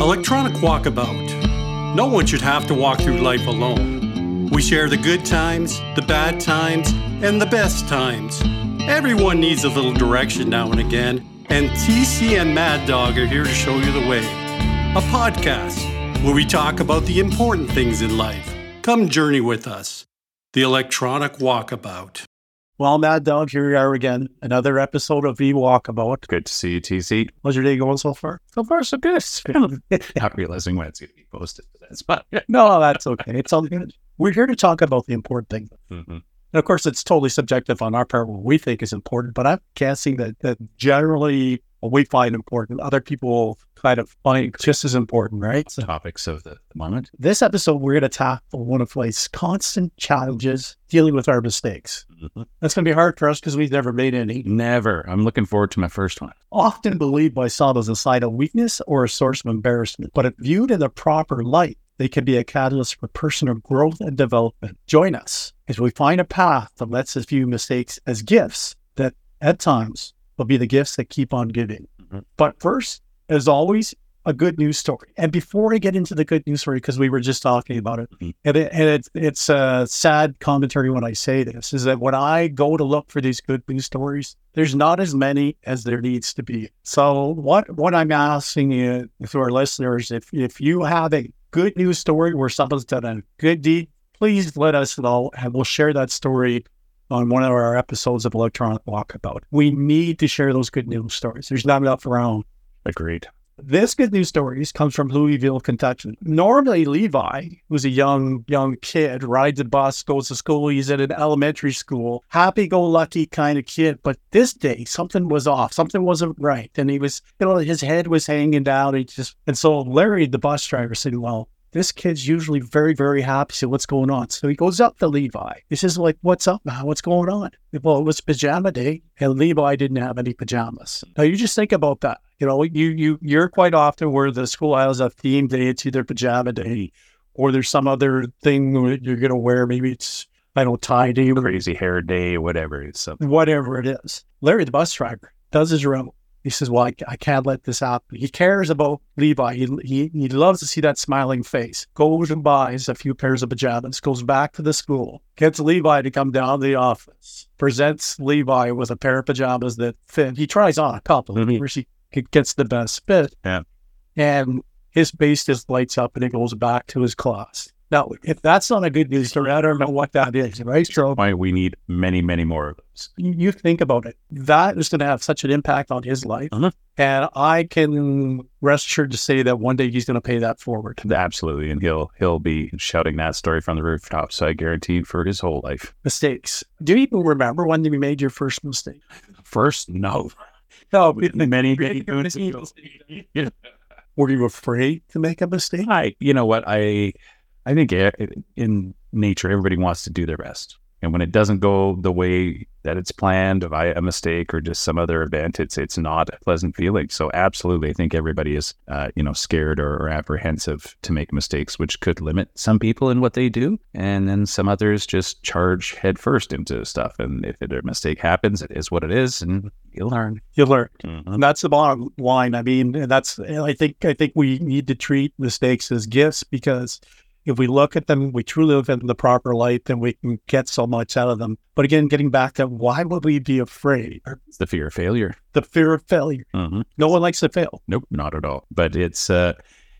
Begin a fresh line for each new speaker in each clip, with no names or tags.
Electronic Walkabout. No one should have to walk through life alone. We share the good times, the bad times, and the best times. Everyone needs a little direction now and again, and TC and Mad Dog are here to show you the way. A podcast where we talk about the important things in life. Come journey with us. The Electronic Walkabout.
Well, Mad Dog, here we are again. Another episode of E-Walkabout.
Good to see you, TC.
How's your day going so far?
So far, so good. Not realizing when it's going to be posted to this, but
No, that's okay. It's all good. We're here to talk about the important things.
Mhm.
And of course, it's totally subjective on our part what we think is important, but I'm guessing that, that generally we find important, other people kind of find just as important, right? So
topics of the moment.
this episode, we're going to tackle one of life's constant challenges dealing with our mistakes.
Mhm.
That's going to be hard for us because we've never made any.
Never. I'm looking forward to my first one.
often believed by some as a sign of weakness or a source of embarrassment, but if viewed in the proper light, they can be a catalyst for personal growth and development. Join us as we find a path that lets us view mistakes as gifts that at times will be the gifts that keep on giving.
Mhm.
But first, as always, a good news story. And before I get into the good news story, because we were just talking about it,
Mhm.
and, it, and it's it's a sad commentary when I say this, is that when I go to look for these good news stories, there's not as many as there needs to be. So what what I'm asking you to our listeners, if if you have a good news story where someone's done a good deed, please let us know and we'll share that story on one of our episodes of Electronic Walkabout. We need to share those good news stories. There's not enough around.
Agreed.
This good news stories comes from Louisville, Kentucky. Normally, Levi, who's a young young kid, rides a bus, goes to school. He's at an elementary school, happy-go-lucky kind of kid. But this day, something was off. Something wasn't right, and he was, you know, his head was hanging down. He just, and so Larry, the bus driver, said, "Well." This kid's usually very, very happy. So what's going on? So he goes up to Levi. He says, like, what's up, man? What's going on? Well, it was pajama day and Levi didn't have any pajamas. Now you just think about that. You know, you you you're quite often where the school has a theme day, it's either pajama day or there's some other thing that you're gonna wear. Maybe it's I don't tie day,
Crazy hair day, whatever. It's something.
whatever it is. Larry, the bus driver, does his room. He says, "Well, I, I can't let this happen." He cares about Levi. He, he he loves to see that smiling face. Goes and buys a few pairs of pajamas. Goes back to the school. Gets Levi to come down to the office. Presents Levi with a pair of pajamas that fit. He tries on a couple.
Mhm.
Where she gets the best fit.
Yeah.
And his face just lights up, and he goes back to his class. Now, if that's not a good news story, I don't know what that is, right? So
Why we need many, many more of those.
you think about it, that is going to have such an impact on his life.
Mhm.
And I can rest assured to say that one day he's going to pay that forward.
Absolutely, and he'll he'll be shouting that story from the rooftops. I guarantee for his whole life.
Mistakes. Do you even remember when you made your first mistake?
First, no.
No,
many, many moons ago.
were you afraid to make a mistake?
I, you know what, I, I think in nature, everybody wants to do their best, and when it doesn't go the way that it's planned, via a mistake or just some other event, it's it's not a pleasant feeling. So, absolutely, I think everybody is, uh, you know, scared or, or apprehensive to make mistakes, which could limit some people in what they do, and then some others just charge headfirst into stuff. And if a mistake happens, it is what it is, and you'll learn.
You learn.
Mhm.
And that's the bottom line. I mean, and that's I think I think we need to treat mistakes as gifts because if we look at them, we truly look at them in the proper light, then we can get so much out of them. But again, getting back to why would we be afraid?
It's the fear of failure.
the fear of failure.
Mhm.
No one likes to fail.
Nope, not at all. But it's uh,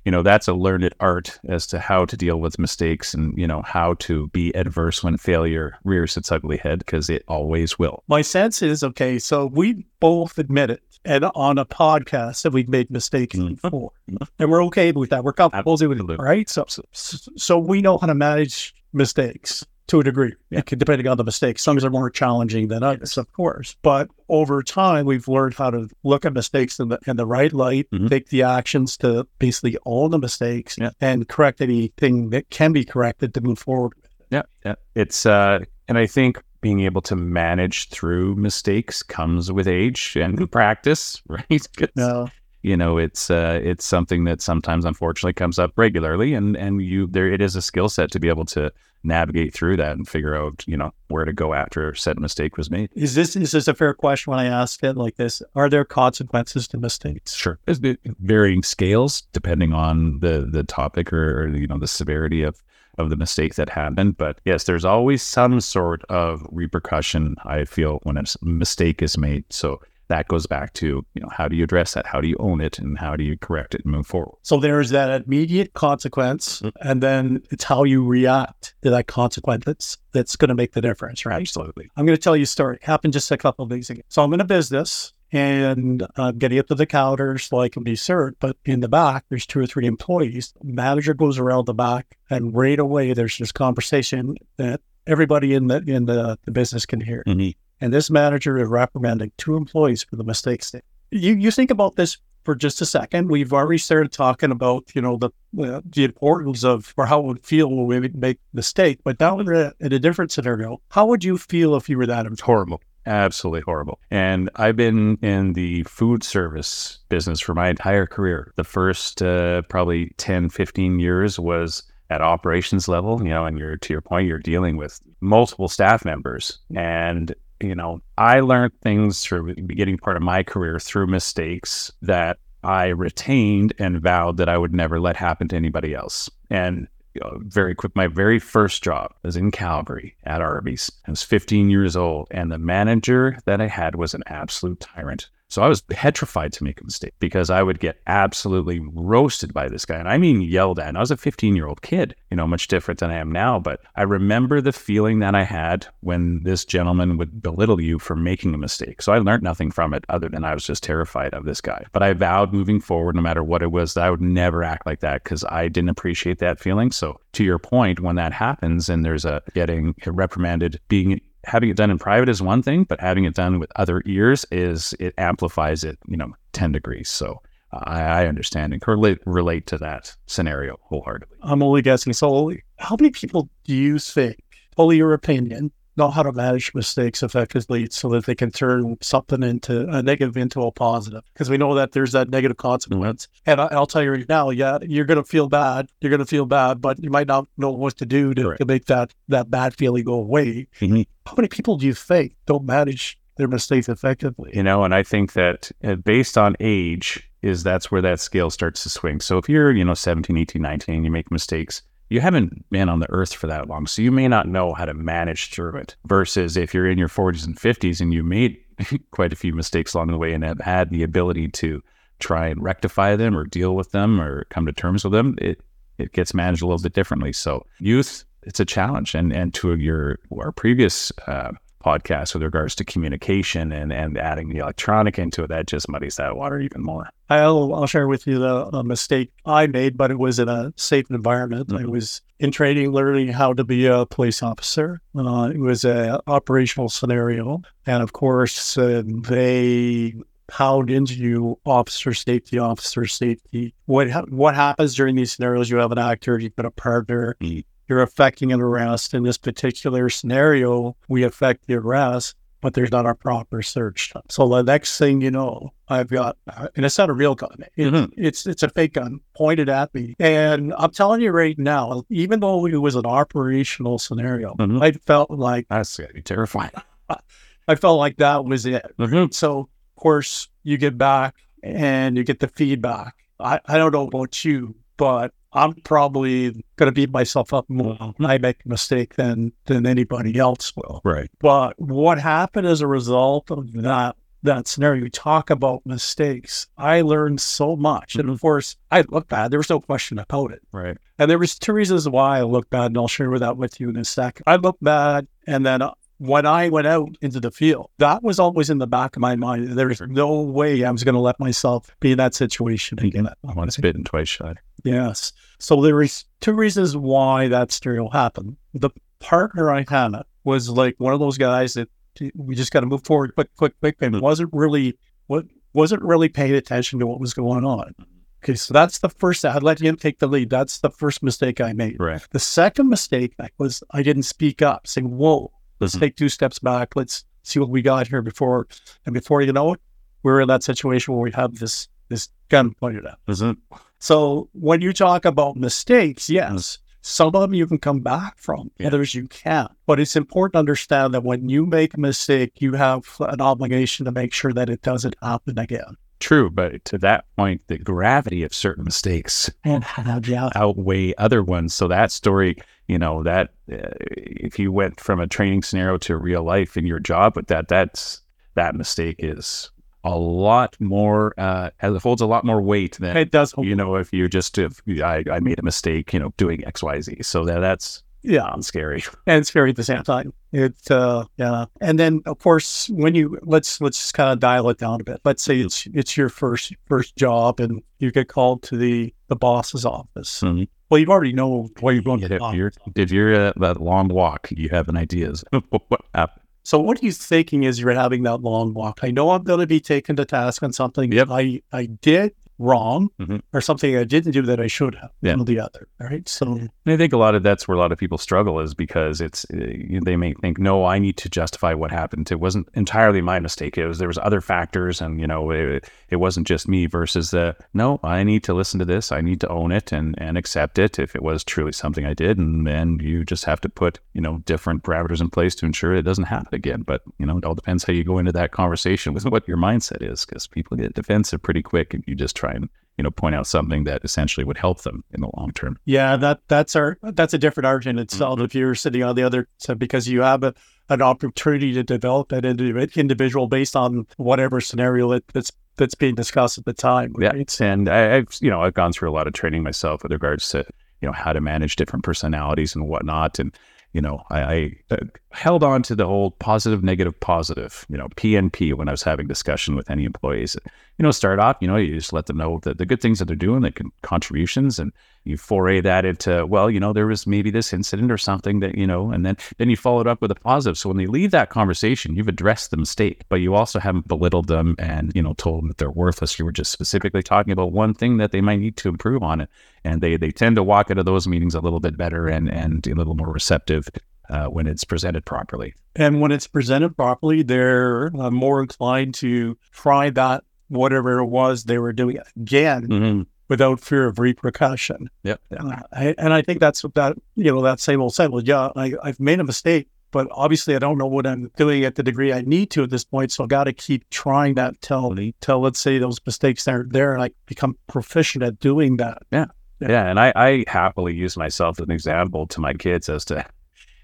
you know, that's a learned art as to how to deal with mistakes and you know how to be adverse when failure rears its ugly head because it always will.
My sense is okay. So we both admit it, and on a podcast that we've made mistakes
Mhm.
before, and we're okay with that. We're comfortable with it, right? So, so, we know how to manage mistakes to a degree,
Yeah.
depending on the mistakes. Some are more challenging than others, of course. But over time, we've learned how to look at mistakes in the in the right light,
Mhm.
take the actions to basically own the mistakes,
Yeah.
and correct anything that can be corrected to move forward.
Yeah, yeah. It's uh, and I think being able to manage through mistakes comes with age and practice, right?
No,
you know, it's uh, it's something that sometimes unfortunately comes up regularly, and and you there it is a skill set to be able to navigate through that and figure out you know where to go after a said mistake was made.
Is this is this a fair question when I ask it like this? Are there consequences to mistakes?
Sure, there's varying scales depending on the the topic or, or you know the severity of of the mistake that happened. But yes, there's always some sort of repercussion, I feel, when a mistake is made. So that goes back to, you know, how do you address that? How do you own it? And how do you correct it and move forward?
So there's that immediate consequence. Mm-hmm. And then it's how you react to that consequence that's, that's going to make the difference, right?
Absolutely.
I'm going to tell you a story. It happened just a couple of days ago. So I'm in a business and I'm getting up to the counter so I can be served. But in the back, there's two or three employees. manager goes around the back, and right away there's this conversation that everybody in the in the, the business can hear. Mm-hmm. And this manager is reprimanding two employees for the mistakes. You you think about this for just a second. We've already started talking about you know the uh, the importance of or how it would feel when we make mistake. But now in a, in a different scenario, how would you feel if you were that?
It's horrible absolutely horrible. And I've been in the food service business for my entire career. The first uh, probably 10, 15 years was at operations level, you know, and you're to your point, you're dealing with multiple staff members. And, you know, I learned things through the beginning part of my career through mistakes that I retained and vowed that I would never let happen to anybody else. And Uh, very quick. My very first job was in Calgary at Arby's. I was 15 years old, and the manager that I had was an absolute tyrant. So I was petrified to make a mistake because I would get absolutely roasted by this guy. And I mean yelled at. And I was a 15 year old kid, you know, much different than I am now. But I remember the feeling that I had when this gentleman would belittle you for making a mistake. So I learned nothing from it other than I was just terrified of this guy. But I vowed moving forward, no matter what it was, that I would never act like that because I didn't appreciate that feeling. So to your point, when that happens and there's a getting reprimanded, being having it done in private is one thing, but having it done with other ears is it amplifies it, you know, 10 degrees. So I, I, understand and relate, relate to that scenario wholeheartedly.
I'm only guessing. So how many people do you think, fully your opinion, know how to manage mistakes effectively so that they can turn something into a negative into a positive. Because we know that there's that negative consequence. Mm-hmm. And I, will tell you right now, yeah, you're going to feel bad. You're going to feel bad, but you might not know what to do to, to make that, that bad feeling go away. Mm-hmm. How many people do you think don't manage their mistakes effectively?
You know, and I think that uh, based on age, is that's where that scale starts to swing. So if you're, you know, 17, 18, 19, you make mistakes, you haven't been on the earth for that long. So you may not know how to manage through it versus if you're in your 40s and 50s and you made quite a few mistakes along the way and have had the ability to try and rectify them or deal with them or come to terms with them, it, it gets managed a little bit differently. So youth, it's a challenge. And, and to your, our previous, uh, podcast with regards to communication and, and adding the electronic into it, that just muddies that water even more.
I'll, I'll share with you the mistake I made, but it was in a safe environment. Mm-hmm. I was in training, learning how to be a police officer. Uh, it was a operational scenario. And of course, uh, they pound into you officer safety, officer safety. What ha- what happens during these scenarios? You have an actor, you've got a partner, mm you're affecting an arrest. In this particular scenario, we affect the arrest, but there's not a proper search. So the next thing you know, I've got, and it's not a real gun. It, mm-hmm. It's it's a fake gun pointed at me. And I'm telling you right now, even though it was an operational scenario, mm-hmm. I felt like
that's gonna be terrifying.
I felt like that was it. Mm-hmm. So of course you get back and you get the feedback. I, I don't know about you, but I'm probably going to beat myself up more when I make a mistake than than anybody else will.
Right.
But what happened as a result of that that scenario? You talk about mistakes. I learned so much, mm-hmm. and of course, I look bad. There was no question about it.
Right.
And there was two reasons why I look bad, and I'll share that with you in a second. I look bad, and then when I went out into the field, that was always in the back of my mind. There's no way I was going to let myself be in that situation again.
Once bitten, twice shy.
Yes. So there is two reasons why that stereo happened. The partner I had was like one of those guys that we just got to move forward quick, quick, quick, and wasn't really what wasn't really paying attention to what was going on. Okay, so that's the first. I'd let him take the lead. That's the first mistake I made.
Right.
The second mistake was I didn't speak up, saying, "Whoa, Let's mm-hmm. take two steps back. Let's see what we got here before. And before you know it, we're in that situation where we have this this gun pointed at.
Isn't
So when you talk about mistakes, yes, some of them you can come back from,
Yeah.
others you can't. But it's important to understand that when you make a mistake, you have an obligation to make sure that it doesn't happen again.
True, but to that point, the gravity of certain mistakes
And yeah,
outweigh other ones. So that story, you know, that uh, if you went from a training scenario to real life in your job with that, that's that mistake is a lot more uh, has holds a lot more weight than
it does.
you know if you just if I, I made a mistake, you know, doing X Y Z. So that that's
Yeah,
scary.
and scary at the same time. It, uh, yeah, and then of course when you let's let's just kind of dial it down a bit. Let's say it's it's your first first job, and you get called to the the boss's office.
Mhm.
Well, you already know where you're going to.
If you're if you're uh, that long walk, you have an idea of what happened.
So what are you thinking as you're having that long walk? I know I'm going to be taken to task on something
Yep.
I, I did wrong
Mhm.
or something I didn't do that I should have.
Yeah.
One or the other. All right. So
And I think a lot of that's where a lot of people struggle is because it's uh, they may think, no, I need to justify what happened. It wasn't entirely my mistake. It was there was other factors, and you know, it, it wasn't just me. Versus the no, I need to listen to this. I need to own it and and accept it if it was truly something I did, and then you just have to put you know different parameters in place to ensure it doesn't happen again. But you know, it all depends how you go into that conversation with what your mindset is, because people get defensive pretty quick if you just try and you know point out something that essentially would help them in the long term.
yeah, that that's our that's a different argument
Mm-hmm.
If you're sitting on the other side because you have a, an opportunity to develop that indiv- individual based on whatever scenario that, that's that's being discussed at the time.
Yeah, and I, I've you know I've gone through a lot of training myself with regards to you know how to manage different personalities and whatnot, and you know I, I uh, held on to the whole positive, negative, positive, you know PNP when I was having discussion with any employees. You know, start off, you know, you just let them know that the good things that they're doing, the con- contributions, and you foray that into well, you know, there was maybe this incident or something that you know, and then then you follow it up with a positive. So when they leave that conversation, you've addressed the mistake, but you also haven't belittled them and you know told them that they're worthless. You were just specifically talking about one thing that they might need to improve on it, and they they tend to walk out of those meetings a little bit better and and a little more receptive uh, when it's presented properly.
And when it's presented properly, they're uh, more inclined to try that whatever it was they were doing again
Mm-hmm.
without fear of repercussion.
Yep.
Uh, I, and I think that's what that you know that same old saying. Well, yeah, I, I've made a mistake, but obviously I don't know what I'm doing at the degree I need to at this point. So I've got to keep trying that till till let's say those mistakes aren't there, and I become proficient at doing that.
Yeah, Yeah. and I, I happily use myself as an example to my kids as to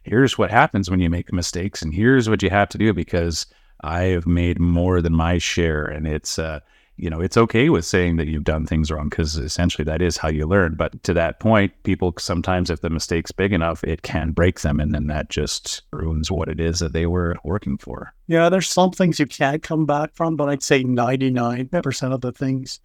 here's what happens when you make mistakes, and here's what you have to do because I have made more than my share, and it's uh, you know it's okay with saying that you've done things wrong because essentially that is how you learn. But to that point, people sometimes if the mistake's big enough, it can break them, and then that just ruins what it is that they were working for.
Yeah, there's some things you can't come back from, but I'd say 99% of the things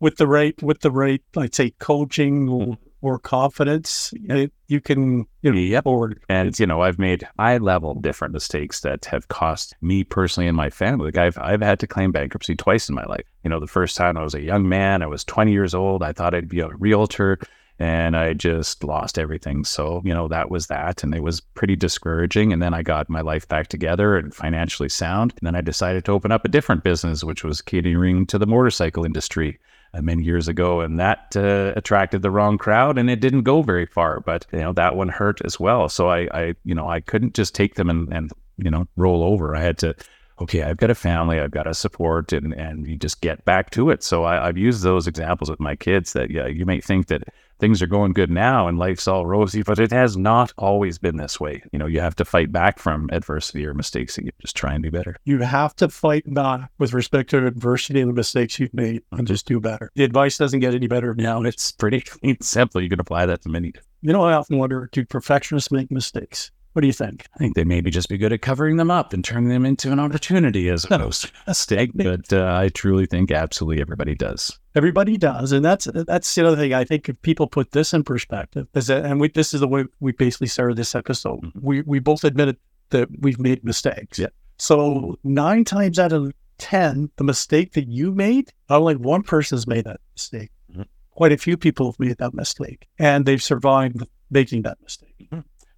with the right, with the right, I'd say coaching or, or confidence, it, you can, you know,
Yep.
forward.
And you know, I've made high level different mistakes that have cost me personally and my family. Like I've I've had to claim bankruptcy twice in my life. You know, the first time I was a young man, I was 20 years old. I thought I'd be a realtor and I just lost everything. So, you know, that was that. And it was pretty discouraging. And then I got my life back together and financially sound. And then I decided to open up a different business, which was catering to the motorcycle industry many years ago, and that uh, attracted the wrong crowd, and it didn't go very far. But you know that one hurt as well. So I, I you know, I couldn't just take them and, and you know roll over. I had to. Okay, I've got a family, I've got a support, and and you just get back to it. So I, I've used those examples with my kids. That yeah, you may think that things are going good now and life's all rosy, but it has not always been this way. You know, you have to fight back from adversity or mistakes, and you just try and do better.
You have to fight back with respect to adversity and the mistakes you've made and just do better. The advice doesn't get any better now.
Now it's pretty clean, simple. You can apply that to many
You know, I often wonder, do perfectionists make mistakes? What do you think?
I think they maybe just be good at covering them up and turning them into an opportunity as opposed to a mistake. But uh, I truly think absolutely everybody does.
Everybody does, and that's that's the other thing. I think if people put this in perspective, is that, and we, this is the way we basically started this episode.
Mhm.
We we both admitted that we've made mistakes.
Yeah.
So nine times out of ten, the mistake that you made, not only one person has made that mistake.
Mhm.
Quite a few people have made that mistake, and they've survived making that mistake.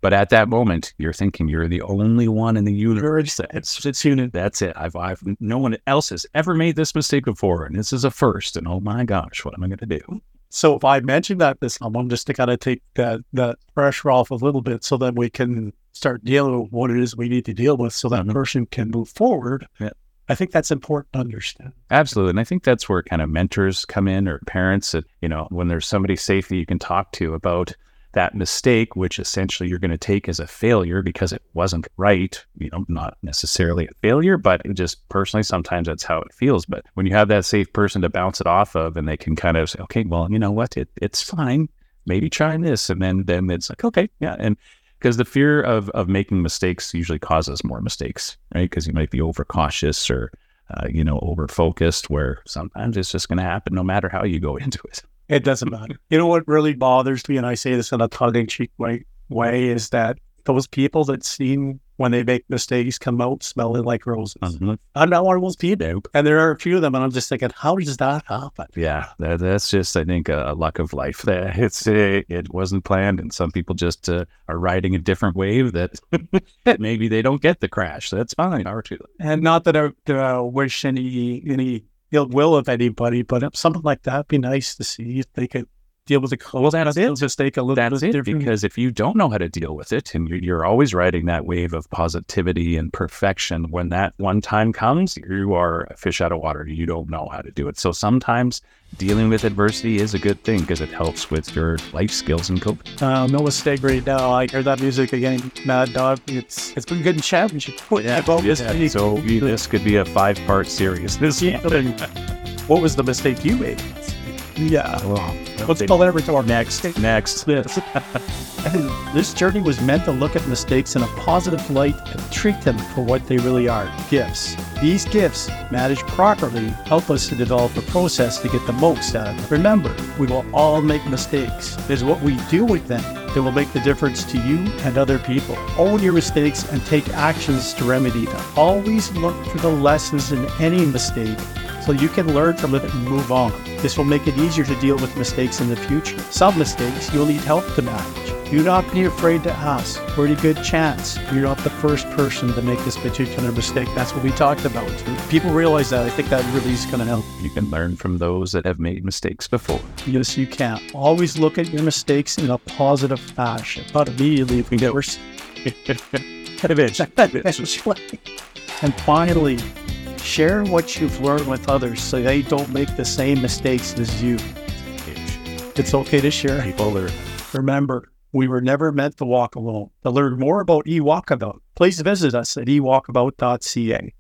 But at that moment, you're thinking you're the only one in the universe. That's,
It's unit.
that's it. I've, I've, no one else has ever made this mistake before. And this is a first. And oh my gosh, what am I going to do?
So if I mention that to someone, just to kind of take that that pressure off a little bit, so that we can start dealing with what it is we need to deal with, so that
Mhm.
person can move forward.
Yeah.
I think that's important to understand.
Absolutely. And I think that's where kind of mentors come in or parents that, you know, when there's somebody safe that you can talk to about that mistake, which essentially you're going to take as a failure because it wasn't right, you know, not necessarily a failure, but just personally, sometimes that's how it feels. But when you have that safe person to bounce it off of and they can kind of say, okay, well, you know what, it, it's fine. Maybe try this. And then, then it's like, okay, yeah. And because the fear of, of making mistakes usually causes more mistakes, right? Because you might be overcautious or, uh, you know, over focused, where sometimes it's just going to happen no matter how you go into it.
It doesn't matter. You know what really bothers me, and I say this in a tongue-in-cheek way, way is that those people that seem when they make mistakes come out smelling like roses. I'm not one of those people,
Nope.
and there are a few of them, and I'm just thinking, how does that happen?
Yeah, that, that's just, I think, a, a luck of life. That it's uh, it wasn't planned, and some people just uh, are riding a different wave that maybe they don't get the crash. That's fine. To them.
And not that I uh, wish any any ill will of anybody, but something like that would be nice to see if they could deal with the well,
that's it.
Just take a little
That's it. Because if you don't know how to deal with it, and you're, always riding that wave of positivity and perfection, when that one time comes, you are a fish out of water. You don't know how to do it. So sometimes dealing with adversity is a good thing because it helps with your life skills and coping.
Uh, no mistake right now. I hear that music again. Mad Dog. It's it's been good in championship. Yeah, week.
So we- this could be a five part series. This
Yeah. What was the mistake you made? Yeah. Let's call it every time.
next. Next.
This. This journey was meant to look at mistakes in a positive light and treat them for what they really are gifts. These gifts, managed properly, help us to develop a process to get the most out of them. Remember, we will all make mistakes. It is what we do with them that will make the difference to you and other people. Own your mistakes and take actions to remedy them. Always look for the lessons in any mistake so you can learn from it and move on. This will make it easier to deal with mistakes in the future. Some mistakes you'll need help to manage. Do not be afraid to ask. Pretty good chance you're not the first person to make this particular mistake. That's what we talked about. People realize that. I think that really is going to help.
You can learn from those that have made mistakes before.
Yes, you can. Always look at your mistakes in a positive fashion. Not immediately if we get worse. That's what she liked. And finally, share what you've learned with others so they don't make the same mistakes as you. It's okay to share.
People are
Remember, we were never meant to walk alone. To learn more about eWalkabout, please visit us at ewalkabout.ca.